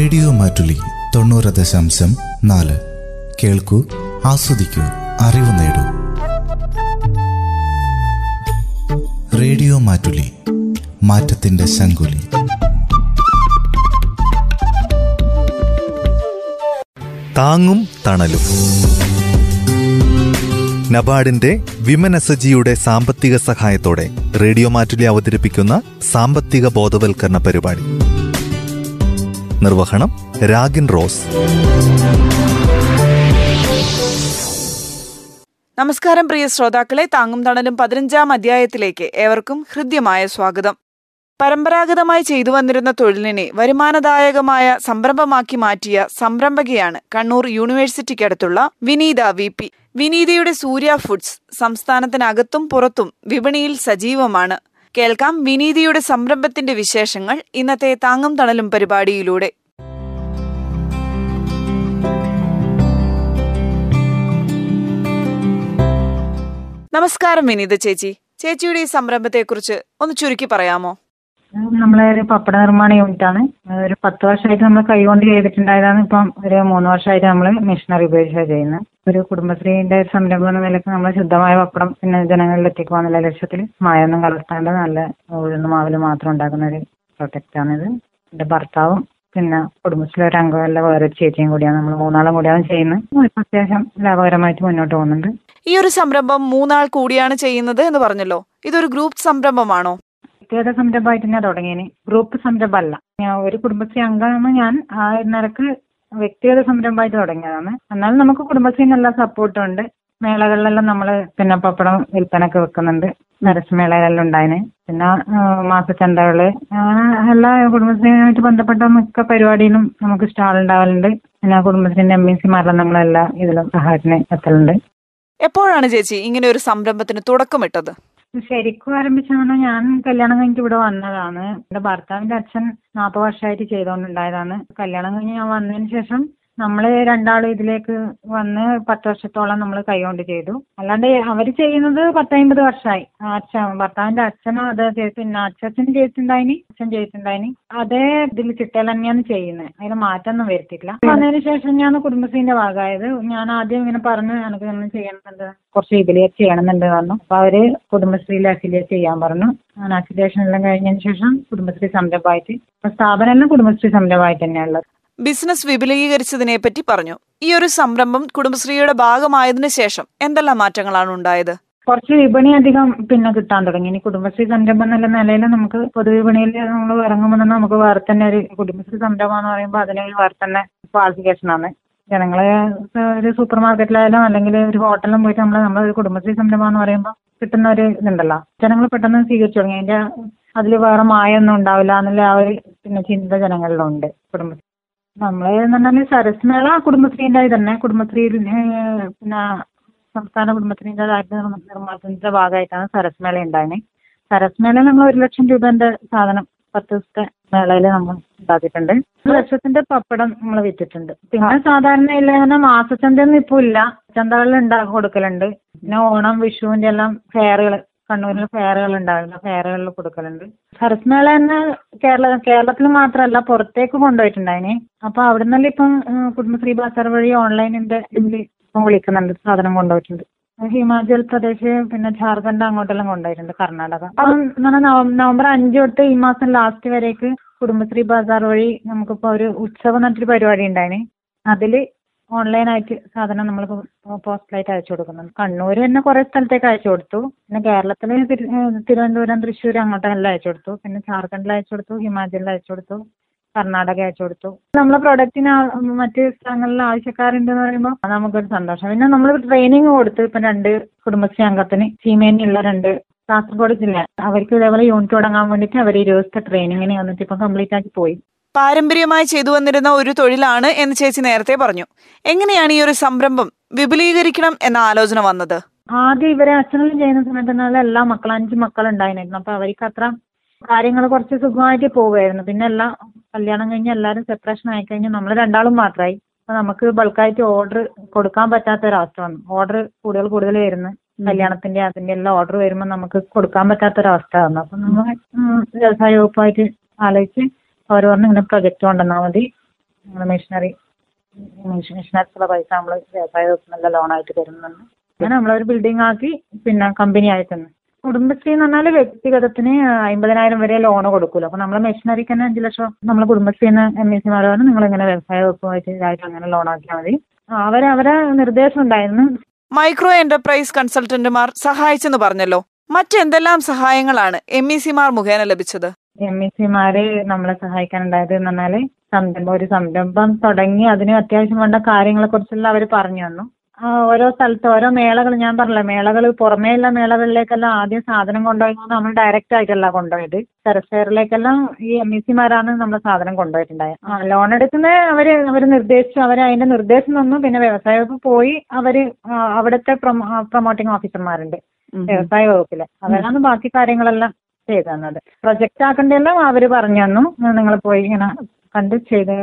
Radio Mattoli തൊണ്ണൂറ് ദശാംശം നാല്. കേൾക്കൂ ആസ്വദിക്കൂ അറിവ് നേടൂ. റേഡിയോ മാറ്റുലി മാറ്റത്തിന്റെ ശങ്കുലി താങ്ങും തണലും. നബാർഡിന്റെ വിമൻ എസ്ജിയുടെ സാമ്പത്തിക സഹായത്തോടെ റേഡിയോ മാറ്റുലി അവതരിപ്പിക്കുന്ന സാമ്പത്തിക ബോധവൽക്കരണ പരിപാടി. നിർവഹണം രാഗിൻ റോസ്. നമസ്കാരം പ്രിയ ശ്രോതാക്കളെ താങ്ങും തണലും പതിനഞ്ചാം അധ്യായത്തിലേക്ക് ഏവർക്കും ഹൃദ്യമായ സ്വാഗതം. പരമ്പരാഗതമായി ചെയ്തു വന്നിരുന്ന തൊഴിലിനെ വരുമാനദായകമായ സംരംഭമാക്കി മാറ്റിയ സംരംഭകയാണ് കണ്ണൂർ യൂണിവേഴ്സിറ്റിക്കടുത്തുള്ള വിനീത വി പി. വിനീതയുടെ സൂര്യ ഫുഡ്സ് സംസ്ഥാനത്തിനകത്തും പുറത്തും വിപണിയിൽ സജീവമാണ്. കേൾക്കാം വിനീതയുടെ സംരംഭത്തിന്റെ വിശേഷങ്ങൾ ഇന്നത്തെ താങ്ങും തണലും പരിപാടിയിലൂടെ. നമസ്കാരം വിനീത ചേച്ചി. ചേച്ചിയുടെ ഈ സംരംഭത്തെക്കുറിച്ച് ഒന്ന് ചുരുക്കി പറയാമോ? നമ്മളെ ഒരു പപ്പട നിർമ്മാണ യൂണിറ്റ് ആണ്. ഒരു പത്ത് വർഷമായിട്ട് നമ്മൾ കൈകൊണ്ട് ചെയ്തിട്ടുണ്ടായതാണ്. ഇപ്പം ഒരു മൂന്ന് വർഷമായിട്ട് നമ്മൾ മെഷീനറി ഉപയോഗിച്ചാണ് ചെയ്യുന്നത്. ഒരു കുടുംബശ്രീന്റെ സംരംഭം എന്ന നിലയ്ക്ക് നമ്മൾ ശുദ്ധമായ പപ്പടം പിന്നെ ജനങ്ങളിൽ എത്തിക്കുക ലക്ഷ്യത്തിൽ മായൊന്നും കലർത്താണ്ട് നല്ല ഉഴുന്ന മാവിൽ മാത്രം ഉണ്ടാക്കുന്ന ഒരു പ്രൊഡക്റ്റാണിത് എന്റെ ഭർത്താവും പിന്നെ കുടുംബശ്രീ ഒരു അംഗമല്ല വേറെ ചേച്ചിയും കൂടിയാണ്. നമ്മൾ മൂന്നാളും കൂടിയാണ് ചെയ്യുന്നത്. ഇപ്പൊ അത്യാവശ്യം ലാഭകരമായിട്ട് മുന്നോട്ട് പോകുന്നുണ്ട്. ഈ ഒരു സംരംഭം മൂന്നാൾ കൂടിയാണ് ചെയ്യുന്നത് എന്ന് പറഞ്ഞല്ലോ. ഇതൊരു ഗ്രൂപ്പ് സംരംഭമാണോ? വ്യക്തിഗത സംരംഭമായിട്ട് ഞാൻ തുടങ്ങിയതിന് ഗ്രൂപ്പ് സംരംഭമല്ല. ഞാൻ ഒരു കുടുംബശ്രീ അംഗമാണ് ഞാൻ. ആ നിരക്ക് വ്യക്തിഗത സംരംഭമായിട്ട് തുടങ്ങിയതാണ്. എന്നാലും നമുക്ക് കുടുംബശ്രീന്ന് എല്ലാ സപ്പോർട്ടും ഉണ്ട്. മേളകളിലെല്ലാം നമ്മൾ പിന്നെ പപ്പടം വിൽപ്പനക്ക് വെക്കുന്നുണ്ട്. നരസമേളയിലെല്ലാം ഉണ്ടായിന്. പിന്നെ മാസച്ചന്തകൾ അങ്ങനെ എല്ലാ കുടുംബശ്രീയുമായിട്ട് ബന്ധപ്പെട്ട മിക്ക പരിപാടിയിലും നമുക്ക് സ്റ്റാൾ ഉണ്ടാവലുണ്ട്. പിന്നെ കുടുംബശ്രീന്റെ എം ഇ സിമാരെല്ലാം നമ്മളെല്ലാ ഇതിലും സഹായത്തിന് എത്തലുണ്ട്. എപ്പോഴാണ് ചേച്ചി ഇങ്ങനെ ഒരു സംരംഭത്തിന് തുടക്കമിട്ടത്? ശരിക്കും ആരംഭിച്ചാണ് ഞാൻ കല്യാണം കഴിഞ്ഞിട്ട് ഇവിടെ വന്നതാണ്. എന്റെ ഭർത്താവിന്റെ അച്ഛൻ നാൽപ്പത് വർഷമായിട്ട് ചെയ്തുകൊണ്ടുണ്ടായതാണ്. കല്യാണം കഴിഞ്ഞ് ഞാൻ വന്നതിന് ശേഷം നമ്മൾ രണ്ടാളും ഇതിലേക്ക് വന്ന് പത്ത് വർഷത്തോളം നമ്മൾ കൈകൊണ്ട് ചെയ്തു. അല്ലാണ്ട് അവർ ചെയ്യുന്നത് പത്തമ്പത് വർഷമായി അച്ഛൻ ഭർത്താവിന്റെ അച്ഛനും അത് ചെയ്ത് പിന്നെ അച്ഛൻ ചെയ്തിട്ടുണ്ടായിനി അച്ഛൻ ചെയ്തിട്ടുണ്ടായിനി. അതേ ഇതിൽ ചിട്ടയിൽ തന്നെയാണ് ചെയ്യുന്നത്. അതിന് മാറ്റമൊന്നും വരുത്തിയിട്ടില്ല. വന്നതിന് ശേഷം ഞാൻ കുടുംബശ്രീന്റെ ഭാഗമായത്. ഞാൻ ആദ്യം ഇങ്ങനെ പറഞ്ഞു എനിക്ക് ഇങ്ങനെ ചെയ്യണമെന്നുണ്ട്. കുറച്ച് ഇതിലേക്ക് ചെയ്യണമെന്നുണ്ട് പറഞ്ഞു. അപ്പൊ അവർ കുടുംബശ്രീയിൽ അഫിലിയേറ്റ് ചെയ്യാൻ പറഞ്ഞു. അങ്ങനെ അഫിലിയേഷൻ എല്ലാം കഴിഞ്ഞതിന് ശേഷം കുടുംബശ്രീ സംരംഭമായിട്ട്. സ്ഥാപനം എല്ലാം കുടുംബശ്രീ സംരംഭമായിട്ട് തന്നെയുള്ളത് ബിസിനസ് വിപുലീകരിച്ചതിനെ പറ്റി പറഞ്ഞു. ഈ ഒരു സംരംഭം കുടുംബശ്രീയുടെ ഭാഗമായതിനു ശേഷം എന്തെല്ലാം മാറ്റങ്ങളാണ് ഉണ്ടായത്? കുറച്ച് വിപണി അധികം പിന്നെ കിട്ടാൻ തുടങ്ങി. ഇനി കുടുംബശ്രീ സംരംഭം എന്നുള്ള നിലയിൽ നമുക്ക് പൊതുവിപണിയിൽ നമ്മൾ ഇറങ്ങുമ്പോൾ തന്നെ നമുക്ക് വേറെ തന്നെ ഒരു കുടുംബശ്രീ സംരംഭം എന്ന് പറയുമ്പോൾ അതിന് വേറെ തന്നെ ക്വാളിഫിക്കേഷൻ ആണ്. ജനങ്ങളെ ഒരു സൂപ്പർ മാർക്കറ്റിലായാലും അല്ലെങ്കിൽ ഒരു ഹോട്ടലിലും പോയിട്ട് നമ്മൾ നമ്മളൊരു കുടുംബശ്രീ സംരംഭം എന്ന് പറയുമ്പോൾ കിട്ടുന്ന ഒരു ഇതുണ്ടല്ലോ. ജനങ്ങൾ പെട്ടെന്ന് സ്വീകരിച്ചു തുടങ്ങി. അതിന്റെ അതിൽ വേറെ മായൊന്നും ഉണ്ടാവില്ല എന്നുള്ള ആ ഒരു പിന്നെ ചിന്ത ജനങ്ങളിലുണ്ട് കുടുംബശ്രീ നമ്മൾ എന്ന് പറഞ്ഞാൽ സരസ്മേള കുടുംബശ്രീന്റെ തന്നെ കുടുംബശ്രീയിൽ പിന്നെ സംസ്ഥാന കുടുംബശ്രീന്റെ നിർമ്മാണത്തിന്റെ ഭാഗമായിട്ടാണ് സരസ്മേള ഉണ്ടായത് സരസ്മേളയിൽ നമ്മൾ ഒരു ലക്ഷം രൂപന്റെ സാധനം പത്ത് ദിവസത്തെ മേളയിൽ നമ്മൾ ഉണ്ടാക്കിയിട്ടുണ്ട്. ഒരു ലക്ഷത്തിന്റെ പപ്പടം നമ്മൾ വിറ്റിട്ടുണ്ട്. പിന്നെ സാധാരണ ഇല്ല മാസച്ചന്തയൊന്നും ഇപ്പോൾ ഇല്ല. ചന്തകളിൽ ഉണ്ടാക്കി കൊടുക്കലുണ്ട്. പിന്നെ ഓണം വിഷുവിന്റെ എല്ലാം ഫെയറുകൾ കണ്ണൂരിൽ ഫെയറുകൾ ഉണ്ടാവില്ല ഫെയറുകളിൽ കൊടുക്കലുണ്ട്. സരസ്മേള തന്നെ കേരള കേരളത്തിൽ മാത്രമല്ല പുറത്തേക്ക് കൊണ്ടുപോയിട്ടുണ്ടായിന്. അപ്പൊ അവിടെ നിന്നല്ല ഇപ്പം കുടുംബശ്രീ ബാസാർ വഴി ഓൺലൈനിന്റെ ഇതിൽ ഇപ്പം വിളിക്കുന്നുണ്ട് സാധനം കൊണ്ടുപോയിട്ടുണ്ട്. ഹിമാചൽ പ്രദേശ് പിന്നെ ജാർഖണ്ഡ് അങ്ങോട്ടെല്ലാം കൊണ്ടുപോയിട്ടുണ്ട് കർണാടക. അപ്പം നവംബർ അഞ്ച് തൊട്ട് ഈ മാസം ലാസ്റ്റ് വരേക്ക് കുടുംബശ്രീ ബാസാർ വഴി നമുക്കിപ്പോ ഒരു ഉത്സവം എന്നിട്ടൊരു പരിപാടി ഉണ്ടായിന്. അതിൽ ഓൺലൈനായിട്ട് സാധനം നമ്മൾ പോസ്റ്റലായിട്ട് അയച്ചു കൊടുക്കുന്നുണ്ട് കണ്ണൂർ തന്നെ കുറെ സ്ഥലത്തേക്ക് അയച്ചു കൊടുത്തു. പിന്നെ കേരളത്തിൽ തിരുവനന്തപുരം തൃശ്ശൂർ അങ്ങോട്ടെല്ലാം അയച്ചു കൊടുത്തു. പിന്നെ ജാർഖണ്ഡിൽ അയച്ചു കൊടുത്തു ഹിമാചലിൽ അയച്ചു കൊടുത്തു കർണാടക അയച്ചു കൊടുത്തു. നമ്മളെ പ്രൊഡക്റ്റിന് മറ്റ് സ്ഥലങ്ങളിൽ ആവശ്യക്കാരുണ്ട് എന്ന് പറയുമ്പോൾ നമുക്കൊരു സന്തോഷം. പിന്നെ നമ്മൾ ട്രെയിനിങ് കൊടുത്തു ഇപ്പം രണ്ട് കുടുംബശ്രീ അംഗത്തിന് ചീമേനിയുള്ള രണ്ട് കാസർഗോഡ് ജില്ല അവർക്ക് ഇതേപോലെ യൂണിറ്റ് തുടങ്ങാൻ വേണ്ടിയിട്ട് അവർ ഇരുപത് ദിവസത്തെ ട്രെയിനിങ്ങിന് വന്നിട്ട് ഇപ്പം കംപ്ലീറ്റ് ആക്കി പോയി. പാരമ്പര്യമായി ചെയ്തു വന്നിരുന്ന ഒരു തൊഴിലാണ് എന്ന് ചേച്ചി നേരത്തെ പറഞ്ഞു. എങ്ങനെയാണ് ഈ ഒരു സംരംഭം വിപുലീകരിക്കണം എന്ന ആലോചന വന്നത്? ആദ്യം ഇവരെ അച്ഛനും ചെയ്യുന്ന സമയത്ത് എല്ലാ മക്കളും അഞ്ച് മക്കളുണ്ടായിരുന്നു അപ്പൊ അവർക്ക് അത്ര കാര്യങ്ങൾ കുറച്ച് സുഖമായിട്ട് പോവുമായിരുന്നു. പിന്നെ എല്ലാം കല്യാണം കഴിഞ്ഞ് എല്ലാവരും സെപ്പറേഷൻ ആയി കഴിഞ്ഞ് നമ്മൾ രണ്ടാളും മാത്രമായി. അപ്പൊ നമുക്ക് ബൾക്കായിട്ട് ഓർഡർ കൊടുക്കാൻ പറ്റാത്ത ഒരവസ്ഥ വന്നു. ഓർഡർ കൂടുതൽ കൂടുതൽ വരുന്നു. കല്യാണത്തിന്റെ അതിന്റെ എല്ലാം ഓർഡർ വരുമ്പോൾ നമുക്ക് കൊടുക്കാൻ പറ്റാത്ത ഒരവസ്ഥ വന്നു. അപ്പൊ നമ്മൾ വ്യവസായ വകുപ്പായിട്ട് ആലോചിച്ച് അവർ പറഞ്ഞു ഇങ്ങനെ പ്രൊജക്റ്റ് കൊണ്ടുവന്നാൽ മതി. മെഷീനറി മെഷീനറിക്കുള്ള പൈസ നമ്മൾ വ്യവസായ വകുപ്പ് നല്ല ലോണായിട്ട് തരുന്നുണ്ട് അങ്ങനെ നമ്മളൊരു ബിൽഡിംഗ് ആക്കി പിന്നെ കമ്പനി ആയിട്ടുണ്ട്. കുടുംബശ്രീ എന്ന് പറഞ്ഞാൽ വ്യക്തിഗതത്തിന് അമ്പതിനായിരം വരെ ലോൺ കൊടുക്കുമല്ലോ അപ്പോൾ നമ്മൾ മെഷീനറിക്ക് തന്നെ അഞ്ച് ലക്ഷം നമ്മൾ കുടുംബശ്രീന്ന് എം എസ് സിമാരാണ് നിങ്ങൾ ഇങ്ങനെ വ്യവസായ വകുപ്പുമായിട്ട് അങ്ങനെ ലോൺ ആക്കിയാൽ മതി. അവർ അവരെ നിർദ്ദേശം ഉണ്ടായിരുന്നു. മൈക്രോ എന്റർപ്രൈസ് കൺസൾട്ടന്റുമാർ സഹായിച്ചെന്ന് പറഞ്ഞല്ലോ. മറ്റെന്തെല്ലാം സഹായങ്ങളാണ് എം ഇ സിമാർ മുഖേന ലഭിച്ചത്? എം എസ് സിമാര് നമ്മളെ സഹായിക്കാനുണ്ടായത് എന്ന് പറഞ്ഞാൽ സംരംഭം ഒരു സംരംഭം തുടങ്ങി അതിന് അത്യാവശ്യം വേണ്ട കാര്യങ്ങളെ കുറിച്ചെല്ലാം അവർ പറഞ്ഞു തന്നു. ഓരോ സ്ഥലത്ത് ഓരോ മേളകൾ ഞാൻ പറഞ്ഞില്ല മേളകൾ പുറമേയുള്ള മേളകളിലേക്കെല്ലാം ആദ്യം സാധനം കൊണ്ടുപോയത് നമ്മൾ ഡയറക്റ്റ് ആയിട്ടല്ല കൊണ്ടുപോയത്. ടെറഫെയറിലേക്കെല്ലാം ഈ എം ഇ സിമാരാണ് നമ്മളെ സാധനം കൊണ്ടുപോയിട്ടുണ്ടായത് ആ ലോൺ എടുക്കുന്ന അവർ അവർ നിർദ്ദേശിച്ചു അവർ അതിന്റെ നിർദ്ദേശം തന്നു. പിന്നെ വ്യവസായ വകുപ്പ് പോയി അവർ അവിടുത്തെ പ്രൊമോട്ടിംഗ് ഓഫീസർമാരുണ്ട് വ്യവസായ വകുപ്പിൽ. അവരാണ് ബാക്കി കാര്യങ്ങളെല്ലാം ചെയ്തു തന്നത് പ്രൊജക്റ്റ് ആക്കേണ്ടതെല്ലാം അവർ പറഞ്ഞു തന്നു. നിങ്ങൾ പോയി ഇങ്ങനെ കണ്ട് ചെയ്ത്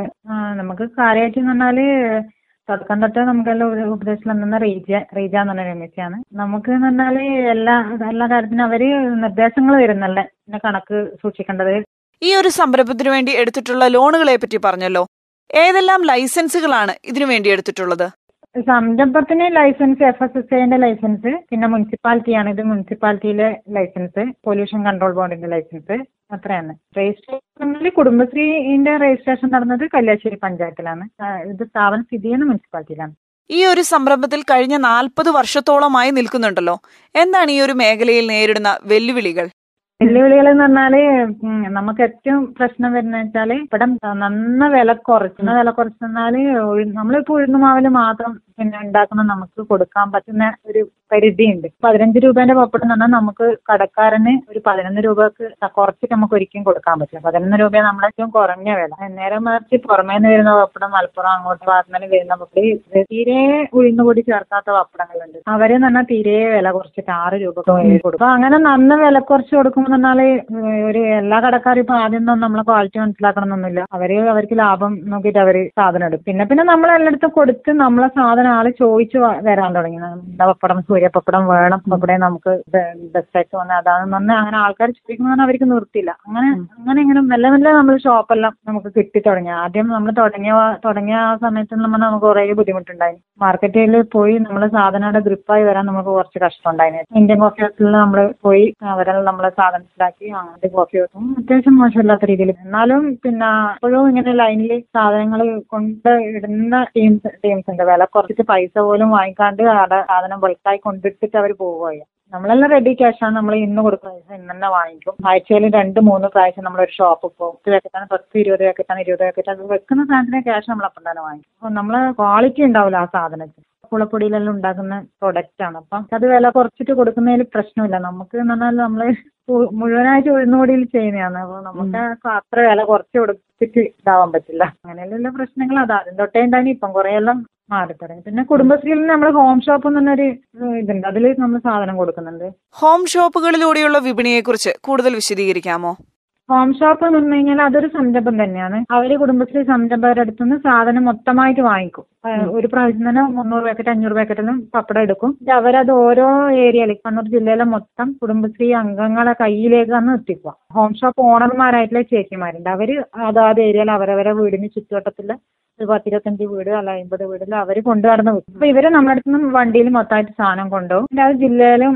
നമുക്ക് കാര്യമായിട്ട് എന്ന് പറഞ്ഞാൽ തുടക്കം തൊട്ട് നമുക്കെല്ലാം ഒരു ഉപദേശം തന്നത് റീജ റീജ എന്ന് പറഞ്ഞ രമേശാണ് നമുക്ക് എന്ന് പറഞ്ഞാൽ എല്ലാ എല്ലാ കാര്യത്തിനും അവർ നിർദ്ദേശങ്ങൾ തരുന്നല്ലേ? പിന്നെ കണക്ക് സൂക്ഷിക്കേണ്ടത്. ഈ ഒരു സംരംഭത്തിന് വേണ്ടി എടുത്തിട്ടുള്ള ലോണുകളെ പറ്റി പറഞ്ഞല്ലോ. ഏതെല്ലാം ലൈസൻസുകളാണ് ഇതിനു വേണ്ടി എടുത്തിട്ടുള്ളത്? സംരംഭത്തിന് ലൈസൻസ് എഫ് എസ് എസ് ഐന്റെ ലൈസൻസ് പിന്നെ മുനിസിപ്പാലിറ്റിയാണ് ഇത് മുനിസിപ്പാലിറ്റിയിലെ ലൈസൻസ് പൊല്യൂഷൻ കൺട്രോൾ ബോർഡിന്റെ ലൈസൻസ് അത്രയാണ്. രജിസ്ട്രേഷനിൽ കുടുംബശ്രീന്റെ രജിസ്ട്രേഷൻ നടന്നത് കല്യാശ്ശേരി പഞ്ചായത്തിലാണ്. ഇത് സ്ഥാപനം സ്ഥിതി ചെയ്യുന്ന മുനിസിപ്പാലിറ്റിയിലാണ്. ഈ ഒരു സംരംഭത്തിൽ കഴിഞ്ഞ നാൽപ്പത് വർഷത്തോളമായി നിൽക്കുന്നുണ്ടല്ലോ. എന്താണ് ഈ ഒരു മേഖലയിൽ നേരിടുന്ന വെല്ലുവിളികൾ? വെല്ലുവിളികൾ എന്ന് പറഞ്ഞാൽ നമുക്ക് ഏറ്റവും പ്രശ്നം വരുന്ന വെച്ചാൽ ഇവിടെ നന്ന വില കുറച്ച് വില കുറച്ചെന്നാൽ നമ്മളിപ്പോ ഉഴുന്നുമാവിൽ മാത്രം പിന്നെ ഉണ്ടാക്കുന്ന നമുക്ക് കൊടുക്കാൻ പറ്റുന്ന ഒരു പരിധിയുണ്ട്. പതിനഞ്ച് രൂപേന്റെ പപ്പടം എന്ന് പറഞ്ഞാൽ നമുക്ക് കടക്കാരന് ഒരു പതിനൊന്ന് രൂപക്ക് കുറച്ചിട്ട് നമുക്ക് ഒരിക്കലും കൊടുക്കാൻ പറ്റില്ല. പതിനൊന്ന് രൂപ നമ്മളെ ഏറ്റവും കുറഞ്ഞ വില. നേരെ മറിച്ച് പുറമേ നിന്ന് വരുന്ന പപ്പടം മലപ്പുറം അങ്ങോട്ട് ഭാഗത്തുനിന്ന് വരുന്ന പപ്പടി തീരെ ഉഴുന്നുപൊടി ചേർക്കാത്ത പപ്പടങ്ങളുണ്ട്. അവരെ പറഞ്ഞാൽ തീരെ വില കുറച്ചിട്ട് ആറ് രൂപ കൊടുക്കും. അങ്ങനെ നന്ന വില കുറച്ച് കൊടുക്കുമ്പോൾ പറഞ്ഞാൽ ഒരു എല്ലാ കടക്കാരും ഇപ്പൊ ആദ്യം ഒന്നും നമ്മളെ ക്വാളിറ്റി മനസ്സിലാക്കണമെന്നൊന്നുമില്ല അവർ അവർക്ക് ലാഭം നോക്കിയിട്ട് അവർ സാധനം എടുക്കും. പിന്നെ പിന്നെ നമ്മൾ എല്ലായിടത്തും കൊടുത്ത് നമ്മളെ സാധനം ആൾ ചോദിച്ചു വരാൻ തുടങ്ങി. എന്താ പപ്പടം സൂര്യപ്പപ്പടം വേണം. ഇവിടെ നമുക്ക് ബെസ്റ്റായിട്ട് വന്ന അതാണെന്ന് പറഞ്ഞാൽ അങ്ങനെ ആൾക്കാർ ചോദിക്കുമ്പോൾ അവർക്ക് നിർത്തില്ല അങ്ങനെ അങ്ങനെ ഇങ്ങനെ മെല്ലെ മെല്ലെ നമ്മൾ ഷോപ്പെല്ലാം നമുക്ക് കിട്ടി തുടങ്ങി. ആദ്യം നമ്മൾ തുടങ്ങിയ തുടങ്ങിയ ആ സമയത്ത് നമ്മൾ നമുക്ക് കുറേ ബുദ്ധിമുട്ടുണ്ടായി. മാർക്കറ്റിൽ പോയി നമ്മൾ സാധനങ്ങളുടെ ഗ്രിപ്പായി വരാൻ നമുക്ക് കുറച്ച് കഷ്ടമുണ്ടായിരുന്നു ഇന്ത്യൻ കോഫി ഹൗസിൽ നമ്മൾ പോയി അവരെല്ലാം നമ്മളെ സാധനത്തിലാക്കി അങ്ങനത്തെ കോഫി ഹൗസും അത്യാവശ്യം മോശമില്ലാത്ത രീതിയിൽ. എന്നാലും പിന്നെ എപ്പോഴും ഇങ്ങനെ ലൈനിൽ സാധനങ്ങൾ കൊണ്ട് ഇടുന്ന ടീംസ് ടീംസ് ഉണ്ട്. വില കുറച്ചിട്ട് പൈസ പോലും വാങ്ങിക്കാണ്ട് അവിടെ സാധനം ബൾക്കായി കൊണ്ടിട്ടിട്ട് അവർ പോവുകയാണ് നമ്മളെല്ലാം റെഡി ക്യാഷാണ് നമ്മൾ ഇന്ന് കൊടുക്കുന്ന പൈസ ഇന്ന് തന്നെ വാങ്ങിക്കും. ആഴ്ചയിൽ രണ്ട് മൂന്ന് പ്രാവശ്യം നമ്മളൊരു ഷോപ്പ് പോകും. പത്ത് പാക്കറ്റാണ് പത്ത് ഇരുപത് പാക്കറ്റാണ് ഇരുപത് പാക്കറ്റ് അത് വെക്കുന്ന സാധനത്തിന് ക്യാഷ് നമ്മൾ അപ്പം തന്നെ വാങ്ങിക്കും. അപ്പം നമ്മൾ ക്വാളിറ്റി ഉണ്ടാവില്ല ആ സാധനത്തിന്. പുളപ്പൊടിയിലെല്ലാം ഉണ്ടാക്കുന്ന പ്രൊഡക്റ്റ് ആണ്. അപ്പം അത് വില കുറച്ചിട്ട് കൊടുക്കുന്നതിൽ പ്രശ്നമില്ല. നമുക്ക് എന്ന് പറഞ്ഞാൽ നമ്മൾ മുഴുവനായിട്ട് ഉഴുന്നുപൊടിയിൽ ചെയ്യുന്നതാണ്. അപ്പോൾ നമുക്ക് അത്ര വില കുറച്ച് കൊടുത്തിട്ട് ഇതാവാൻ പറ്റില്ല. അങ്ങനെയുള്ള പ്രശ്നങ്ങൾ അത്. ആദ്യം തൊട്ടേ ഉണ്ടായി ഇപ്പം കുറേ എല്ലാം മാറി തുടങ്ങി. പിന്നെ കുടുംബശ്രീയിൽ നിന്ന് നമ്മൾ ഹോം ഷോപ്പ് എന്ന് പറഞ്ഞൊരു ഇതുണ്ട്. അതിൽ നമ്മൾ സാധനം കൊടുക്കുന്നുണ്ട്. ഹോം ഷോപ്പുകളിലൂടെയുള്ള വിപണിയെക്കുറിച്ച് കൂടുതൽ വിശദീകരിക്കാമോ? ഹോം ഷോപ്പ് എന്ന് പറഞ്ഞു കഴിഞ്ഞാൽ അതൊരു സംരംഭം തന്നെയാണ്. അവർ കുടുംബശ്രീ സംരംഭകരുടെ അടുത്ത് നിന്ന് സാധനം മൊത്തമായിട്ട് വാങ്ങിക്കും. ഒരു പ്രാവശ്യം തന്നെ മുന്നൂറ് പാക്കറ്റ് അഞ്ഞൂറ് പാക്കറ്റെല്ലാം പപ്പടം എടുക്കും. അവരത് ഓരോ ഏരിയയിൽ കണ്ണൂർ ജില്ലയിലെ മൊത്തം കുടുംബശ്രീ അംഗങ്ങളെ കയ്യിലേക്കാണ് എത്തിക്കുക. Home shop ഓണർമാരായിട്ടുള്ള ചേച്ചിമാരുണ്ട്. അവർ അതാത് ഏരിയയിൽ അവരവരെ വീടിന് ചുറ്റുവട്ടത്തിൽ ഒരു പത്തിരുപത്തഞ്ച് വീട് അല്ല അമ്പത് വീടിൽ അവർ കൊണ്ട് നടന്ന് വിൽക്കും അപ്പൊ ഇവർ നമ്മുടെ അടുത്ത് നിന്ന് വണ്ടിയിൽ മൊത്തമായിട്ട് സാധനം കൊണ്ടുപോകും. അത് ജില്ലയിലും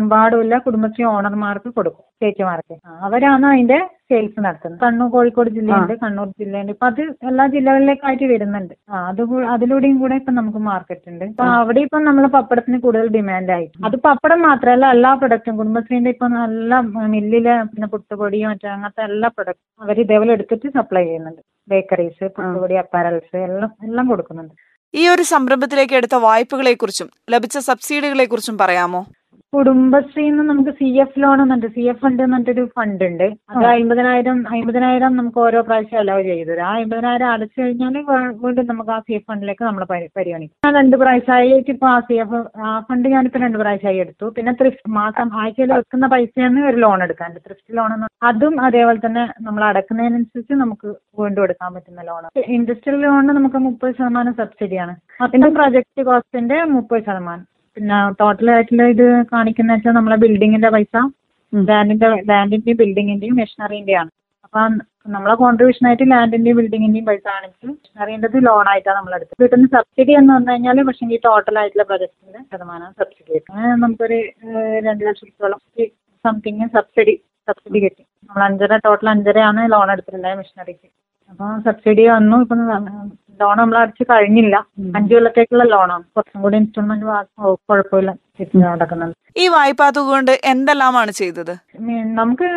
എമ്പാടുമില്ല കുടുംബശ്രീ ഓണർമാർക്ക് കൊടുക്കും ചേച്ചിമാർക്ക്. അവരാണ് അതിന്റെ സെയിൽസ് നടത്തുന്നത്. കണ്ണൂർ കോഴിക്കോട് ജില്ലയുണ്ട് കണ്ണൂർ ജില്ലയുണ്ട്. ഇപ്പൊ അത് എല്ലാ ജില്ലകളിലേക്കായിട്ട് വരുന്നുണ്ട്. ആ അത് അതിലൂടെയും കൂടെ ഇപ്പൊ നമുക്ക് മാർക്കറ്റ് ഉണ്ട്. അപ്പൊ അവിടെ ഇപ്പൊ നമ്മൾ പപ്പടത്തിന് കൂടുതൽ ഡിമാൻഡ് ആയി. അത് പപ്പടം മാത്രമല്ല എല്ലാ പ്രൊഡക്റ്റും കുടുംബശ്രീന്റെ ഇപ്പൊ നല്ല മില്ലിലെ പിന്നെ പുട്ടുപൊടി മറ്റേ അങ്ങനത്തെ എല്ലാ പ്രൊഡക്റ്റും അവർ ഇതേപോലെ എടുത്തിട്ട് സപ്ലൈ ചെയ്യുന്നുണ്ട്. ബേക്കറീസ് പുട്ടുപൊടി അപ്പാരൽസ് എല്ലാം എല്ലാം കൊടുക്കുന്നുണ്ട്. ഈ ഒരു സംരംഭത്തിലേക്ക് എടുത്ത വായ്പകളെ കുറിച്ചും ലഭിച്ച സബ്സിഡികളെക്കുറിച്ചും പറയാമോ? കുടുംബശ്രീന്ന് നമുക്ക് സി എഫ് ലോൺ എന്നുണ്ട്. സി എഫ് ഫണ്ട് എന്നിട്ടൊരു ഫണ്ട് ഉണ്ട്. അത് അമ്പതിനായിരം അമ്പതിനായിരം നമുക്ക് ഓരോ പ്രാവശ്യം അലവ് ചെയ്തു തരും. ആ അമ്പതിനായിരം അടച്ചു കഴിഞ്ഞാൽ വീണ്ടും നമുക്ക് ആ സി എഫ് ഫണ്ടിലേക്ക് നമ്മൾ പരിഗണിക്കും. ഞാൻ രണ്ട് പ്രാവശ്യമായിട്ട് ഇപ്പൊ ആ സി എഫ് ആ ഫണ്ട് ഞാനിപ്പോ രണ്ട് പ്രാവശ്യമായി എടുത്തു. പിന്നെ ത്രിഫ്റ്റ് മാസം ആഴ്ചയിൽ വെക്കുന്ന പൈസയാണ് ഒരു ലോൺ എടുക്കാനുണ്ട്. ത്രിഫ്റ്റ് ലോൺ എന്ന് അതും അതേപോലെ തന്നെ നമ്മൾ അടക്കുന്നതിനനുസരിച്ച് നമുക്ക് വീണ്ടും എടുക്കാൻ പറ്റുന്ന ലോൺ ഇൻഡസ്ട്രിയൽ ലോണിന് നമുക്ക് മുപ്പത് ശതമാനം സബ്സിഡിയാണ് അതിന്റെ പ്രൊജക്ട് കോസ്റ്റിന്റെ മുപ്പത് ശതമാനം. പിന്നെ ടോട്ടൽ ആയിട്ടുള്ള ഇത് കാണിക്കുന്ന വെച്ചാൽ നമ്മളെ ബിൽഡിങ്ങിന്റെ പൈസ ലാൻഡിന്റെ ലാൻഡിന്റെയും ബിൽഡിങ്ങിന്റെയും മെഷീനറിന്റെയും ആണ് അപ്പൊ നമ്മളെ കോൺട്രിബ്യൂഷൻ ആയിട്ട് ലാൻഡിന്റെയും ബിൽഡിങ്ങിന്റെയും പൈസ ആണെങ്കിൽ അറിയേണ്ടത് ലോൺ ആയിട്ടാണ് നമ്മൾ എടുത്തത് കിട്ടുന്ന സബ്സിഡി എന്ന് പറഞ്ഞു കഴിഞ്ഞാൽ പക്ഷേ ഈ ടോട്ടൽ ആയിട്ടുള്ള പ്രൊജക്ടിന്റെ ശതമാനം സബ്സിഡി കിട്ടും നമുക്കൊരു രണ്ട് ലക്ഷത്തോളം സംതിങ് സബ്സിഡി സബ്സിഡി കിട്ടി. നമ്മൾ അഞ്ചര ടോട്ടൽ അഞ്ചരയാണ് ലോൺ എടുത്തിട്ടുണ്ടായത് മെഷീനറിക്ക് അപ്പോൾ സബ്സിഡി വന്നു ഇപ്പം ലോൺ നമ്മൾ അടച്ച് കഴിഞ്ഞില്ല. അഞ്ചു കൊല്ലത്തേക്കുള്ള ലോണാണ് കുറച്ചും കൂടി ഇൻസ്റ്റാൾമെന്റ് കുഴപ്പമില്ല. നടക്കുന്നുണ്ട്. ഈ വായ്പാ തുക കൊണ്ട് എന്തെല്ലാമാണ് ചെയ്തത്? നമുക്ക്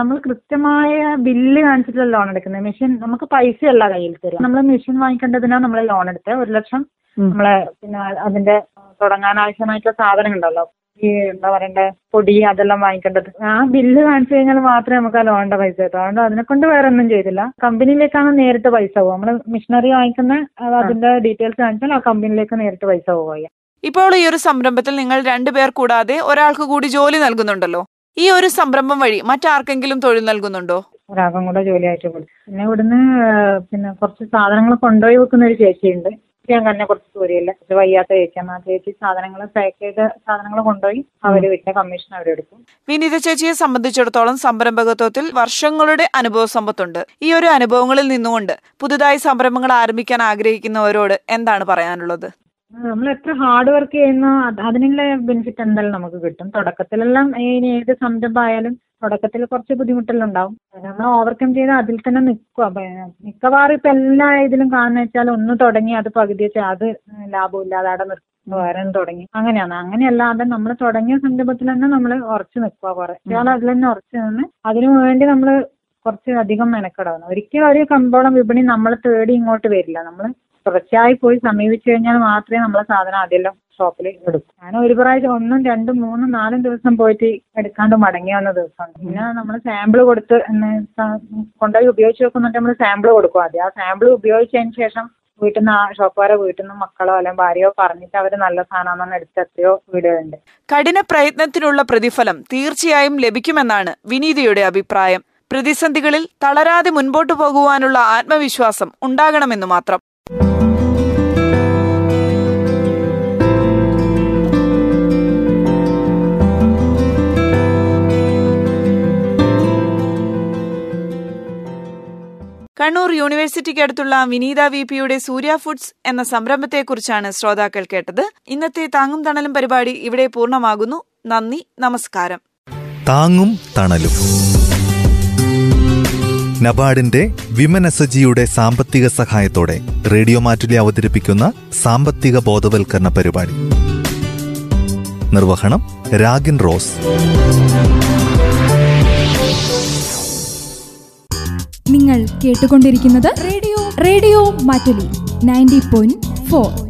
നമ്മൾ കൃത്യമായ ബില്ല് കാണിച്ചിട്ടുള്ള ലോൺ എടുക്കുന്നത്. മെഷീൻ നമുക്ക് പൈസയല്ല കയ്യിൽ തരും നമ്മൾ മെഷീൻ വാങ്ങിക്കേണ്ടതിനാണ് നമ്മൾ ലോൺ എടുത്തത്. ഒരു ലക്ഷം നമ്മളെ പിന്നെ അതിന്റെ തുടങ്ങാൻ ആവശ്യമായിട്ടുള്ള സാധനം ഉണ്ടല്ലോ ഈ എന്താ പറയണ്ടേ പൊടി അതെല്ലാം വാങ്ങിക്കേണ്ടത്. ആ ബില്ല് കാണിച്ചു കഴിഞ്ഞാൽ മാത്രമേ നമുക്ക് ആ ലോണിന്റെ പൈസ കിട്ടൂ. അതുകൊണ്ട് അതിനെ കൊണ്ട് വേറെ ഒന്നും ചെയ്തില്ല. കമ്പനിയിലേക്കാണ് നേരിട്ട് പൈസ പോകുക നമ്മൾ മിഷനറി വാങ്ങിക്കുന്ന അത് അതിന്റെ ഡീറ്റെയിൽസ് കാണിച്ചാൽ ആ കമ്പനിയിലേക്ക് നേരിട്ട് പൈസ പോവുക. ഇപ്പോൾ ഈ ഒരു സംരംഭത്തിൽ നിങ്ങൾ രണ്ടുപേർ കൂടാതെ ഒരാൾക്ക് കൂടി ജോലി നൽകുന്നുണ്ടല്ലോ. ഈ ഒരു സംരംഭം വഴി മറ്റാർക്കെങ്കിലും തൊഴിൽ നൽകുന്നുണ്ടോ? ഒരാൾക്കും കൂടെ ജോലിയായിട്ട് കൊടുത്തു പിന്നെ ഇവിടുന്ന് പിന്നെ കുറച്ച് സാധനങ്ങൾ കൊണ്ടുപോയി വെക്കുന്ന ഒരു ചേച്ചിയുണ്ട്. ഞാൻ തന്നെ കുറച്ച് ദൂരെയില്ല ഒരു വയ്യാത്ത ചേച്ചിയാണ് ആ ചേച്ചി സാധനങ്ങൾ പാക്ക് ചെയ്ത സാധനങ്ങൾ കൊണ്ടുപോയി അവർ വിറ്റ കമ്മീഷൻ അവരെടുക്കും വിനീത ചേച്ചിയെ സംബന്ധിച്ചിടത്തോളം സംരംഭകത്വത്തിൽ വർഷങ്ങളുടെ അനുഭവ സമ്പത്തുണ്ട്. ഈ ഒരു അനുഭവങ്ങളിൽ നിന്നുകൊണ്ട് പുതുതായി സംരംഭങ്ങൾ ആരംഭിക്കാൻ ആഗ്രഹിക്കുന്നവരോട് എന്താണ് പറയാനുള്ളത്? നമ്മൾ എത്ര ഹാർഡ് വർക്ക് ചെയ്യുന്ന അത് അതിനുള്ള ബെനിഫിറ്റ് എന്തായാലും നമുക്ക് കിട്ടും. തുടക്കത്തിലെല്ലാം ഇനി ഏത് സംരംഭം ആയാലും തുടക്കത്തിൽ കുറച്ച് ബുദ്ധിമുട്ടെല്ലാം ഉണ്ടാവും. നമ്മൾ ഓവർകം ചെയ്ത് അതിൽ തന്നെ നിൽക്കുക മിക്കവാറും ഇപ്പൊ എല്ലാ ഇതിലും കാണുന്ന വെച്ചാൽ ഒന്ന് തുടങ്ങി അത് പകുതി വെച്ചാൽ അത് ലാഭമില്ലാതെ അവിടെ നിർത്തും ഒന്ന് തുടങ്ങി. അങ്ങനെയാണ്. അങ്ങനെയല്ലാതെ നമ്മൾ തുടങ്ങിയ സംരംഭത്തിൽ തന്നെ നമ്മൾ ഉറച്ചു നിൽക്കുക കുറെ. ഇയാൾ അതിൽ തന്നെ ഉറച്ചു നിന്ന് അതിനു വേണ്ടി നമ്മൾ കുറച്ച് അധികം മെനക്കെടണം. ഒരിക്കലും ഒരു കമ്പോളം വിപണി നമ്മൾ തേടി ഇങ്ങോട്ട് വരില്ല. നമ്മൾ തുടർച്ചയായി പോയി സമീപിച്ചു കഴിഞ്ഞാൽ മാത്രമേ നമ്മളെ സാധനം ആദ്യം ഷോപ്പിൽ എടുക്കൂ. ഞാൻ ഒരു പ്രാവശ്യം ഒന്നും രണ്ടും മൂന്നും നാലും ദിവസം പോയിട്ട് എടുക്കാണ്ട് മടങ്ങി വന്ന ദിവസമുണ്ട് പിന്നെ നമ്മൾ സാമ്പിൾ കൊടുത്ത് കൊണ്ടുപോയി ഉപയോഗിച്ച് നോക്കുന്നുണ്ട് നമ്മൾ സാമ്പിൾ കൊടുക്കും. ആദ്യം ആ സാമ്പിൾ ഉപയോഗിച്ചതിന് ശേഷം വീട്ടിൽ നിന്ന് ആ ഷോപ്പുകാരെ വീട്ടിൽ നിന്ന് മക്കളോ അല്ലെങ്കിൽ ഭാര്യയോ പറഞ്ഞിട്ട് അവർ നല്ല സാധനമാണെന്ന് എടുത്ത് എത്രയോ വീടുകളുണ്ട്. കഠിന പ്രയത്നത്തിനുള്ള പ്രതിഫലം തീർച്ചയായും ലഭിക്കുമെന്നാണ് വിനീതയുടെ അഭിപ്രായം. പ്രതിസന്ധികളിൽ തളരാതെ മുൻപോട്ടു പോകുവാനുള്ള ആത്മവിശ്വാസം ഉണ്ടാകണമെന്നു മാത്രം. കണ്ണൂർ യൂണിവേഴ്സിറ്റിക്ക് അടുത്തുള്ള വിനീത വി പിയുടെ സൂര്യ ഫുഡ്സ് എന്ന സംരംഭത്തെക്കുറിച്ചാണ് ശ്രോതാക്കൾ കേട്ടത്. ഇന്നത്തെ താങ്ങും തണലും പരിപാടി ഇവിടെ പൂർണമാകുന്നു. നന്ദി നമസ്കാരം. താങ്ങും തണലും. നബാർഡിന്റെ വിമനസജിയുടെ സാമ്പത്തിക സഹായത്തോടെ റേഡിയോ മാറ്റുലി അവതരിപ്പിക്കുന്ന സാമ്പത്തിക ബോധവൽക്കരണ പരിപാടി. നിർവഹണം രാഗിൻ റോസ്. നിങ്ങൾ കേട്ടുകൊണ്ടിരിക്കുന്നത് radio. Radio Mattoli ninety point four.